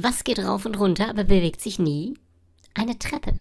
Was geht rauf und runter, aber bewegt sich nie? Eine Treppe.